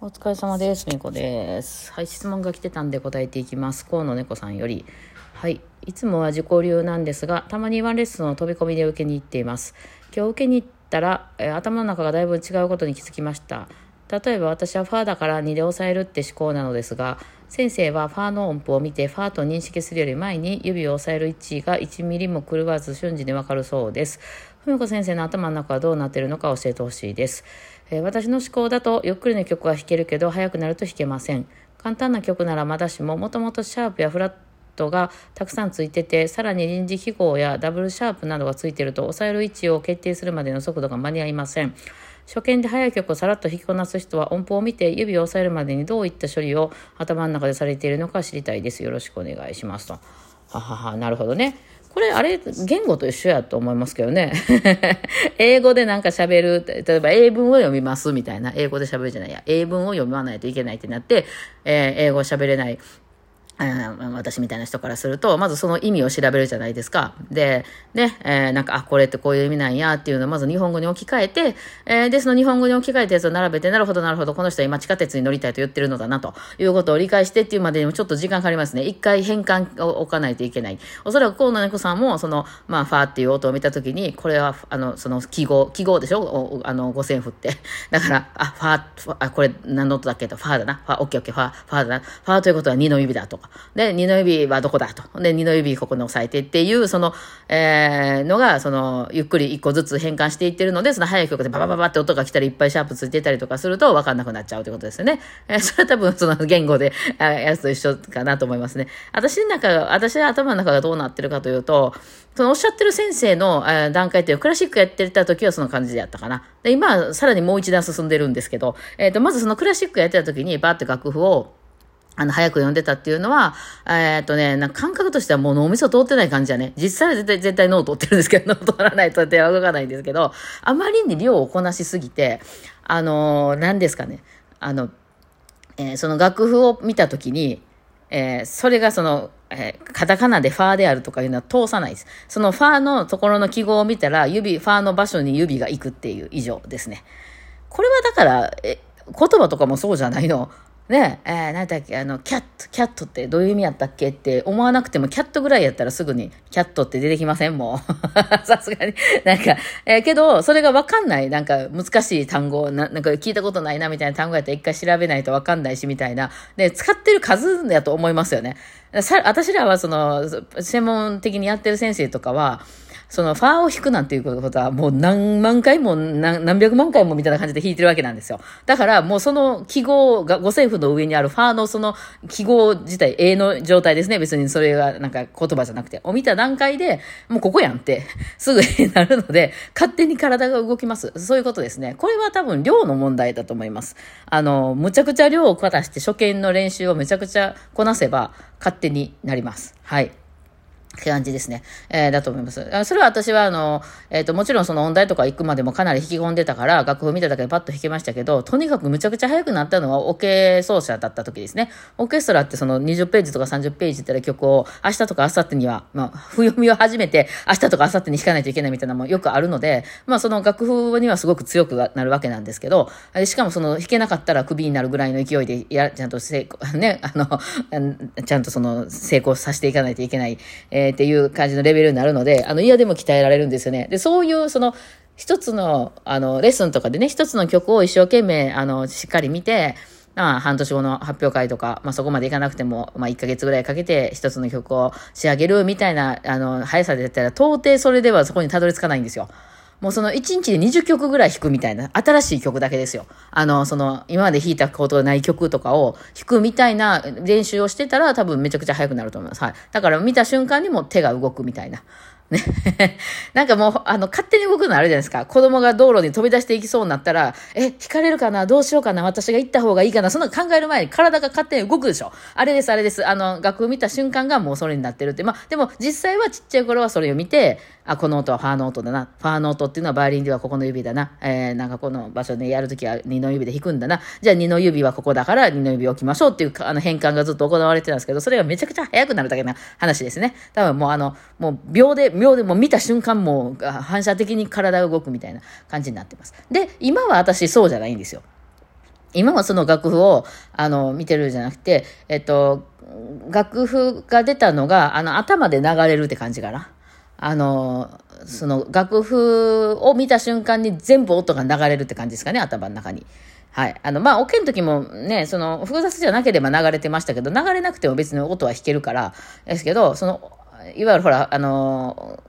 お疲れ様です。みこです。はい、質問が来てたんで答えていきます。河野猫さんより。はい、いつもは自己流なんですが、たまにワンレッスンを飛び込みで受けに行っています。今日受けに行ったら、えー頭の中がだいぶ違うことに気づきました。例えば私はファーだから2で抑えるって思考なのですが、先生はファーの音符を見てファーと認識するより前に指を押さえる位置が1ミリも狂わず瞬時にわかるそうです。ふみこ先生の頭の中はどうなっているのか教えてほしいです。えー私の思考だとゆっくりの曲は弾けるけど速くなると弾けません。簡単な曲ならまだしももともとシャープやフラットがたくさんついててさらに臨時記号やダブルシャープなどがついてると押さえる位置を決定するまでの速度が間に合いません。初見で速い曲をさらっと弾きこなす人は音符を見て指を押さえるまでにどういった処理を頭の中でされているのか知りたいです。よろしくお願いしますと。ははは、なるほどね。これ、あれ、言語と一緒やと思いますけどね。英語でなんか喋る、例えば英文を読みますみたいな、英語で喋るじゃないや、英文を読まないといけないってなって、えー英語を喋れない。私みたいな人からすると、まずその意味を調べるじゃないですか。で、ね、えーなんか、あ、これってこういう意味なんやっていうのをまず日本語に置き換えて、えーで、その日本語に置き換えたやつを並べて、なるほど、なるほど、この人は今地下鉄に乗りたいと言ってるのだな、ということを理解してっていうまでにもちょっと時間かかりますね。一回変換を置かないといけない。おそらく河野猫さんも、その、まあ、ファーっていう音を見たときに、これは、あの、その記号、記号でしょ？おあの、五線譜って。だから、あ、ファー、ファあ、これ何の音だっけと、ファーだな。ファー、オッケーオッケー、ファー、ファーだな。ファーということは二の指だとか。で、二の指はどこだと。で、二の指ここに押さえてっていう、その、えー、のが、その、ゆっくり一個ずつ変換していってるので、その速い曲でババババって音が来たりいっぱいシャープついてたりとかすると分かんなくなっちゃうということですよね。えーそれは多分その言語で、あやつと一緒かなと思いますね。私の中、私の頭の中がどうなってるかというと、そのおっしゃってる先生の、えー段階っていうクラシックやってた時はその感じでやったかな。で、今さらにもう一段進んでるんですけど、えっ、と、まずそのクラシックやってた時にバーって楽譜を、あの、早く読んでたっていうのは、えーっとね、な感覚としてはもう脳みそ通ってない感じやね。実際は絶対、絶対脳通ってるんですけど、脳通らないと手は動かないんですけど、あまりに量をこなしすぎて、あのー何ですかね、あの、えーその楽譜を見たときに、えーそれがその、えーカタカナでファーであるとかいうのは通さないです。そのファーのところの記号を見たら、指、ファーの場所に指が行くっていう以上ですね。これはだから、え、言葉とかもそうじゃないの。ねえ、えー、なんだっけ、あの、キャット、キャットってどういう意味やったっけって思わなくても、キャットぐらいやったらすぐに、キャットって出てきません？もう。さすがに。なんか、えーけど、それがわかんない、なんか難しい単語な、なんか聞いたことないなみたいな単語やったら一回調べないとわかんないし、みたいな。で、使ってる数やと思いますよね。さ私らはその、専門的にやってる先生とかは、そのファーを弾くなんていうことはもう何万回も何百万回もみたいな感じで弾いてるわけなんですよ。だからもうその記号が五線譜の上にあるファーのその記号自体 A の状態ですね。別にそれがなんか言葉じゃなくて。を見た段階でもうここやんって すぐになるので勝手に体が動きます。そういうことですね。これは多分量の問題だと思います。あの、むちゃくちゃ量をこなして初見の練習をめちゃくちゃこなせば勝手になります。はい。って感じですね。えーだと思います。それは私は、あの、えっ、と、もちろんその音大とか行くまでもかなり引き込んでたから、楽譜見ただけでパッと弾けましたけど、とにかくむちゃくちゃ速くなったのはオケ奏者だった時ですね。オーケストラってその20ページとか30ページってる曲を明日とか明後日には、まあ、譜読みを始めて、明日とか明後日に弾かないといけないみたいなのもよくあるので、まあ、その楽譜にはすごく強くなるわけなんですけど、しかもその弾けなかったらクビになるぐらいの勢いで、や、ちゃんと成功、ね、あの、ちゃんとその成功させていかないといけない、えーっていう感じのレベルになるので、あの、嫌でも鍛えられるんですよね。で、そういう、その、一つの、あの、レッスンとかでね、一つの曲を一生懸命、あの、しっかり見て、まあ、半年後の発表会とか、まあ、そこまでいかなくても、まあ、1ヶ月ぐらいかけて一つの曲を仕上げるみたいな、あの、速さでやったら、到底それではそこにたどり着かないんですよ。もうその1日で20曲ぐらい弾くみたいな、新しい曲だけですよ。あの、その、今まで弾いたことない曲とかを弾くみたいな練習をしてたら多分めちゃくちゃ速くなると思います。はい。だから見た瞬間にも手が動くみたいな。ね。なんかもう、あの、勝手に動くのあるじゃないですか。子供が道路に飛び出していきそうになったら、え、引かれるかな？どうしようかな？私が行った方がいいかな？そんな考える前に体が勝手に動くでしょ。あれです、あれです。あの、楽譜見た瞬間がもうそれになってるって。まあ、でも実際はちっちゃい頃はそれを見て、あ、この音はファーの音だな。ファーの音っていうのはバイオリンではここの指だな。えー、なんかこの場所でやるときは二の指で弾くんだな。じゃあ二の指はここだから二の指置きましょうっていうあの変換がずっと行われてたんですけど、それがめちゃくちゃ速くなるだけな話ですね。多分もうあの、もう秒で、秒でもう見た瞬間もう反射的に体が動くみたいな感じになってます。で、今は私そうじゃないんですよ。今はその楽譜を、あの、見てるじゃなくて、えっと、楽譜が出たのが、あの、頭で流れるって感じかな。あの、その楽譜を見た瞬間に全部音が流れるって感じですかね、頭の中に。はい。あの、まあ、オケの時もね、その、複雑じゃなければ流れてましたけど、流れなくても別に音は弾けるから、ですけど、その、いわゆるほら、あの、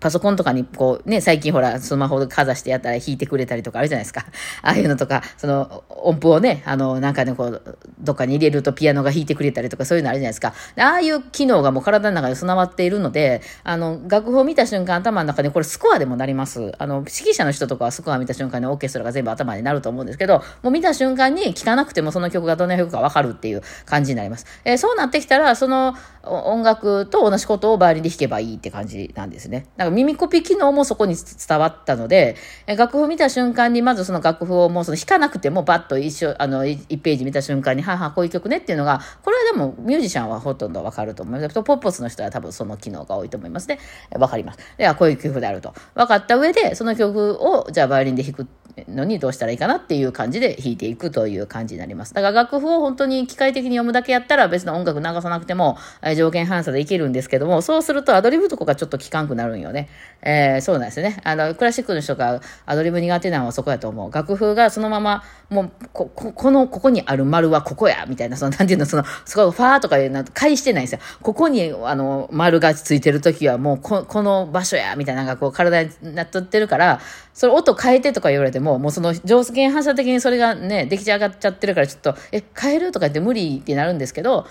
パソコンとかにこうね、最近ほら、スマホでかざしてやったら弾いてくれたりとかあるじゃないですか。ああいうのとか、その音符をね、あの、なんかね、こう、どっかに入れるとピアノが弾いてくれたりとかそういうのあるじゃないですか。ああいう機能がもう体の中で備わっているので、あの、楽譜を見た瞬間頭の中でこれスコアでもなります。あの、指揮者の人とかはスコア見た瞬間にオーケストラが全部頭になると思うんですけど、もう見た瞬間に聴かなくてもその曲がどんな曲かわかるっていう感じになります。えー、そうなってきたら、その音楽と同じことをバイオリンで弾けばいいって感じなんですね。だか耳コピ機能もそこに伝わったので、楽譜見た瞬間に、まずその楽譜をもうその弾かなくても、バッと一緒、あの、1ページ見た瞬間に、はは、こういう曲ねっていうのが、これはでもミュージシャンはほとんどわかると思います。ポップスの人は多分その機能が多いと思いますね。わかります。では、こういう曲であると。分かった上で、その曲を、じゃあバイオリンで弾くのにどうしたらいいかなっていう感じで弾いていくという感じになります。だから楽譜を本当に機械的に読むだけやったら別の音楽流さなくても、え条件反射でいけるんですけども、そうするとアドリブとかがちょっと効かんくなるんよね。えー、そうなんですね。あの、クラシックの人がアドリブ苦手なのはそこやと思う。楽譜がそのまま、もう、こ、ここの、ここにある丸はここや、みたいな、その、なんていうの、その、すごいファーとかいうの、返してないんですよ。ここに、あの、丸がついてるときはもうこ、この場所や、みたいな、なんかこう、体になっとってるから、それ音変えてとか言われても、もうその上限反射的にそれがね、出来上がっちゃってるからちょっと、え、変えるとか言って無理ってなるんですけど、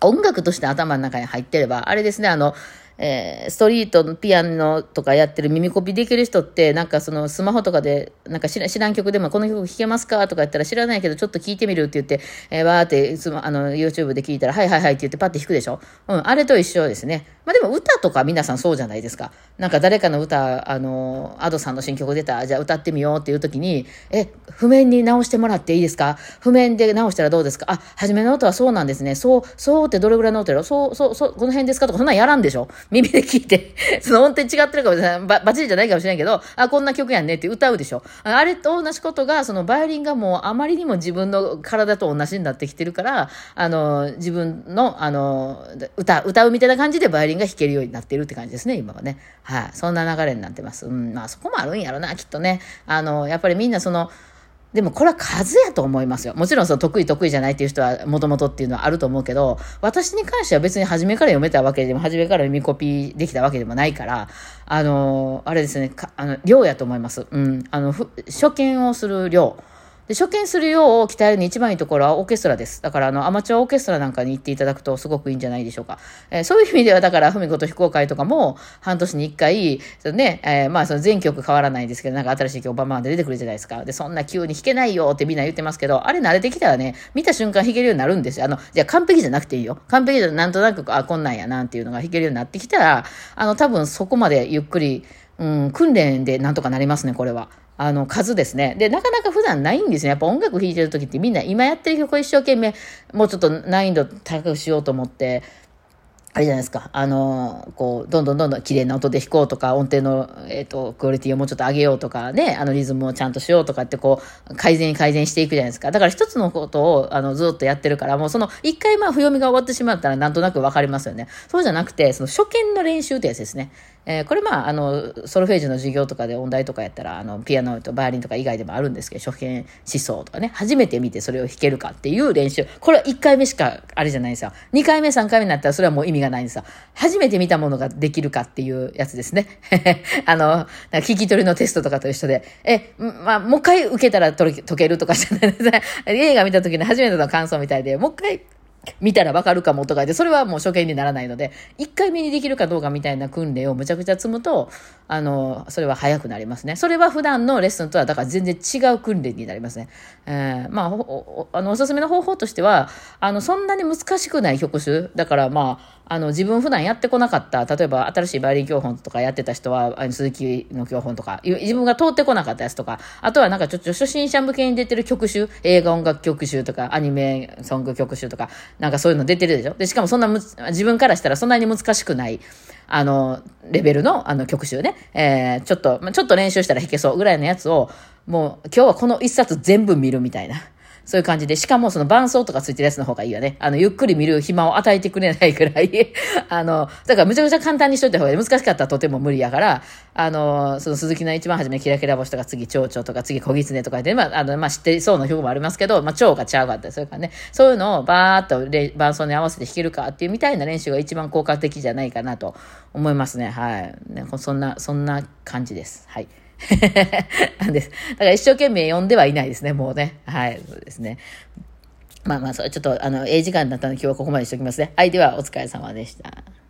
音楽として頭の中に入ってれば、あれですね、あの、えー、ストリートのピアノとかやってる耳コピできる人って、なんかそのスマホとかで、なんか知らん曲でもこの曲弾けますかとか言ったら知らないけどちょっと聞いてみるって言って、えー、わーってスマあの YouTube で聞いたら、はいはいはいって言ってパッて弾くでしょ？うん、あれと一緒ですね。まあでも歌とか皆さんそうじゃないですか。なんか誰かの歌、あの、アドさんの新曲出た、じゃあ歌ってみようっていう時に、え、譜面に直してもらっていいですか？譜面で直したらどうですか？あ、初めの音はそうなんですね。そう、そうってどれぐらいの音やろ？そう、そう、そう、この辺ですか？とかそんなんやらんでしょ？耳で聞いて、その音程違ってるかもしれない。ば、バチリじゃないかもしれないけど、あ、こんな曲やんねって歌うでしょあれと同じことが、そのバイオリンがもうあまりにも自分の体と同じになってきてるから、あの、自分の、あの、歌、歌うみたいな感じでバイオリンが弾けるようになってるって感じですね、今はね。はい。そんな流れになってます。うん、まあそこもあるんやろな、きっとね。あの、やっぱりみんなその、でもこれは数やと思いますよ。もちろんその得意得意じゃないっていう人はもともとっていうのはあると思うけど、私に関しては別に初めから読めたわけでも、初めから読みコピーできたわけでもないから、あの、あれですね、あの、量やと思います。うん。あの、初見をする量。で、初見するよう鍛えるに一番いいところはオーケストラです。だから、あの、アマチュアオーケストラなんかに行っていただくとすごくいいんじゃないでしょうか。えー、そういう意味では、だから、ふみこと非公開とかも、半年に一回、そのね、えー、まあ、その全曲変わらないですけど、なんか新しい曲バンバンで出てくるじゃないですか。で、そんな急に弾けないよってみんな言ってますけど、あれ慣れてきたらね、見た瞬間弾けるようになるんですよ。あの、じゃあ完璧じゃなくていいよ。完璧じゃなんとなく、あ、こんなんやなんていうのが弾けるようになってきたら、あの、多分そこまでゆっくり、うん、訓練でなんとかなりますね、これは。あの、数ですね。で、なかなか普段ないんですよ。やっぱ音楽弾いてる時ってみんな今やってる曲を一生懸命、もうちょっと難易度高くしようと思って、あれじゃないですか。あの、こう、どんどんどんどん綺麗な音で弾こうとか、音程の、えっ、ー、と、クオリティをもうちょっと上げようとかね、あのリズムをちゃんとしようとかってこう、改善改善していくじゃないですか。だから一つのことを、あの、ずっとやってるから、もうその、一回まあ、不読みが終わってしまったらなんとなくわかりますよね。そうじゃなくて、その初見の練習ってやつですね。えー、これまあ、あの、ソルフェージュの授業とかで音大とかやったら、あの、ピアノとバイオリンとか以外でもあるんですけど、初見思想とかね、初めて見てそれを弾けるかっていう練習。これは1回目しかあれじゃないんですよ。2回目、3回目になったらそれはもう意味がないんですよ。初めて見たものができるかっていうやつですね。あの、聞き取りのテストとかと一緒で、え、まあ、もう一回受けたら解けるとかじゃないです映画見た時の初めての感想みたいで、もう一回見たらわかるかもとかで、それはもう初見にならないので、一回目にできるかどうかみたいな訓練をむちゃくちゃ積むと、あの、それは早くなりますね。それは普段のレッスンとは、だから全然違う訓練になりますね。えー、まあ、おあの、おすすめの方法としては、あの、そんなに難しくない曲種。だからまあ、あの、自分普段やってこなかった、例えば新しいバイオリン教本とかやってた人は、あの鈴木の教本とか、自分が通ってこなかったやつとか、あとはなんかちょっと初心者向けに出てる曲集、映画音楽曲集とか、アニメソング曲集とか、なんかそういうの出てるでしょ？で、しかもそんなむ、自分からしたらそんなに難しくない、あの、レベルの、あの、曲集ね、えー、ちょっと、ちょっと練習したら弾けそうぐらいのやつを、もう今日はこの一冊全部見るみたいな。そういう感じで、しかもその伴奏とかついてるやつの方がいいよね。あの、ゆっくり見る暇を与えてくれないくらい あの、だからむちゃくちゃ簡単にしといた方がいい。難しかったらとても無理やから、あの、その鈴木の一番初めキラキラ星とか次蝶々とか次小狐とかで、まあ、あの、まあ、知ってそうな曲もありますけど、まあ、蝶が違うかったりするからね。そういうのをバーっと伴奏に合わせて弾けるかっていうみたいな練習が一番効果的じゃないかなと思いますね。はい。ね、そんな、そんな感じです。はい。な んです。だから一生懸命読んではいないですね、もうね。はい、そうですね。まあまあ、それちょっと、あの、ええ時間になったので今日はここまでにしておきますね。はい、ではお疲れ様でした。